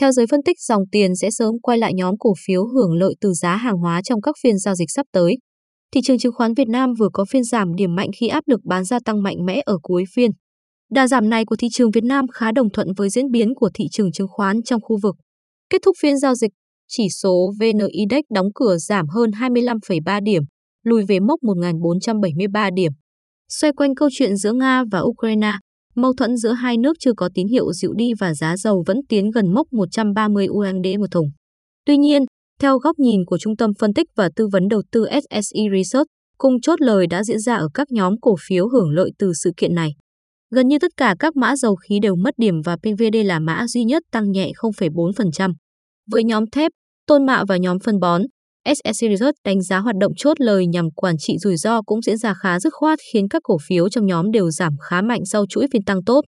Theo giới phân tích, dòng tiền sẽ sớm quay lại nhóm cổ phiếu hưởng lợi từ giá hàng hóa trong các phiên giao dịch sắp tới. Thị trường chứng khoán Việt Nam vừa có phiên giảm điểm mạnh khi áp lực bán gia tăng mạnh mẽ ở cuối phiên. Đà giảm này của thị trường Việt Nam khá đồng thuận với diễn biến của thị trường chứng khoán trong khu vực. Kết thúc phiên giao dịch, chỉ số VN Index đóng cửa giảm hơn 25,3 điểm, lùi về mốc 1.473 điểm. Xoay quanh câu chuyện giữa Nga và Ukraine, mâu thuẫn giữa hai nước chưa có tín hiệu dịu đi và giá dầu vẫn tiến gần mốc 130 USD một thùng. Tuy nhiên, theo góc nhìn của Trung tâm Phân tích và Tư vấn Đầu tư SSE Research, cung chốt lời đã diễn ra ở các nhóm cổ phiếu hưởng lợi từ sự kiện này. Gần như tất cả các mã dầu khí đều mất điểm và PVD là mã duy nhất tăng nhẹ 0,4%. Với nhóm thép, tôn mạ và nhóm phân bón, SSC Research đánh giá hoạt động chốt lời nhằm quản trị rủi ro cũng diễn ra khá dứt khoát khiến các cổ phiếu trong nhóm đều giảm khá mạnh sau chuỗi phiên tăng tốt.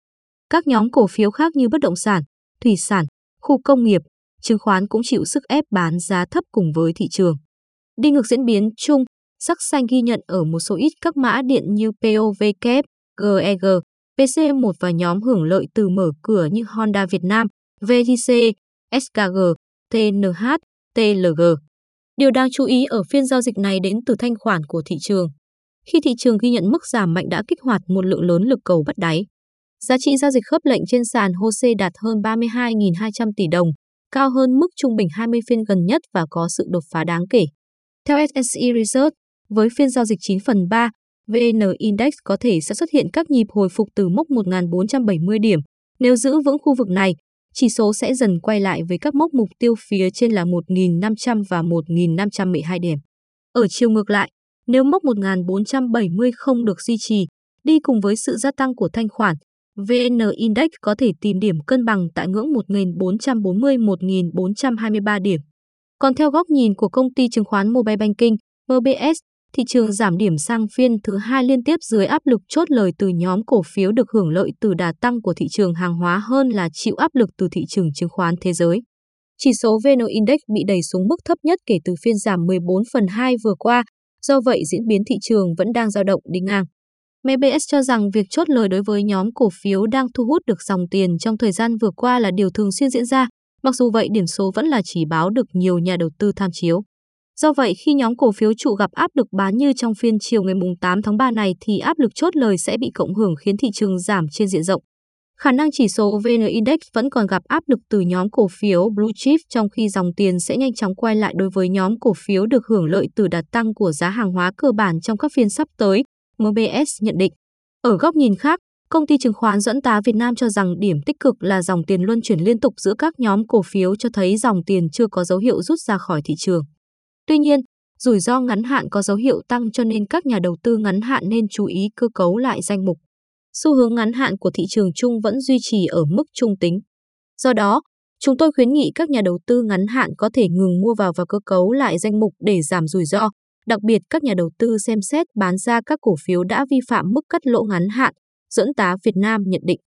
Các nhóm cổ phiếu khác như bất động sản, thủy sản, khu công nghiệp, chứng khoán cũng chịu sức ép bán giá thấp cùng với thị trường. Đi ngược diễn biến chung, sắc xanh ghi nhận ở một số ít các mã điện như POVK, GEG, PC1 và nhóm hưởng lợi từ mở cửa như Honda Việt Nam, VTC, SKG, TNH, TLG. Điều đáng chú ý ở phiên giao dịch này đến từ thanh khoản của thị trường. Khi thị trường ghi nhận mức giảm mạnh đã kích hoạt một lượng lớn lực cầu bắt đáy. Giá trị giao dịch khớp lệnh trên sàn HOSE đạt hơn 32.200 tỷ đồng, cao hơn mức trung bình 20 phiên gần nhất và có sự đột phá đáng kể. Theo SSE Research, với phiên giao dịch 9 phần 3, VN Index có thể sẽ xuất hiện các nhịp hồi phục từ mốc 1.470 điểm. Nếu giữ vững khu vực này, chỉ số sẽ dần quay lại với các mốc mục tiêu phía trên là 1.500 và 1.512 điểm. Ở chiều ngược lại, nếu mốc 1.470 không được duy trì, đi cùng với sự gia tăng của thanh khoản, VN Index có thể tìm điểm cân bằng tại ngưỡng 1.440-1.423 điểm. Còn theo góc nhìn của công ty chứng khoán Mobile Banking, MBS, thị trường giảm điểm sang phiên thứ hai liên tiếp dưới áp lực chốt lời từ nhóm cổ phiếu được hưởng lợi từ đà tăng của thị trường hàng hóa hơn là chịu áp lực từ thị trường chứng khoán thế giới. Chỉ số VN Index bị đẩy xuống mức thấp nhất kể từ phiên giảm 14 phần 2 vừa qua, do vậy diễn biến thị trường vẫn đang dao động đi ngang. MBS cho rằng việc chốt lời đối với nhóm cổ phiếu đang thu hút được dòng tiền trong thời gian vừa qua là điều thường xuyên diễn ra, mặc dù vậy điểm số vẫn là chỉ báo được nhiều nhà đầu tư tham chiếu. Do vậy, khi nhóm cổ phiếu trụ gặp áp lực bán như trong phiên chiều ngày 8 tháng 3 này thì áp lực chốt lời sẽ bị cộng hưởng khiến thị trường giảm trên diện rộng. Khả năng chỉ số VN Index vẫn còn gặp áp lực từ nhóm cổ phiếu Blue Chip trong khi dòng tiền sẽ nhanh chóng quay lại đối với nhóm cổ phiếu được hưởng lợi từ đà tăng của giá hàng hóa cơ bản trong các phiên sắp tới, MBS nhận định. Ở góc nhìn khác, công ty chứng khoán dẫn tá Việt Nam cho rằng điểm tích cực là dòng tiền luân chuyển liên tục giữa các nhóm cổ phiếu cho thấy dòng tiền chưa có dấu hiệu rút ra khỏi thị trường. Tuy nhiên, rủi ro ngắn hạn có dấu hiệu tăng cho nên các nhà đầu tư ngắn hạn nên chú ý cơ cấu lại danh mục. Xu hướng ngắn hạn của thị trường chung vẫn duy trì ở mức trung tính. Do đó, chúng tôi khuyến nghị các nhà đầu tư ngắn hạn có thể ngừng mua vào và cơ cấu lại danh mục để giảm rủi ro, đặc biệt các nhà đầu tư xem xét bán ra các cổ phiếu đã vi phạm mức cắt lỗ ngắn hạn, dẫn tá Việt Nam nhận định.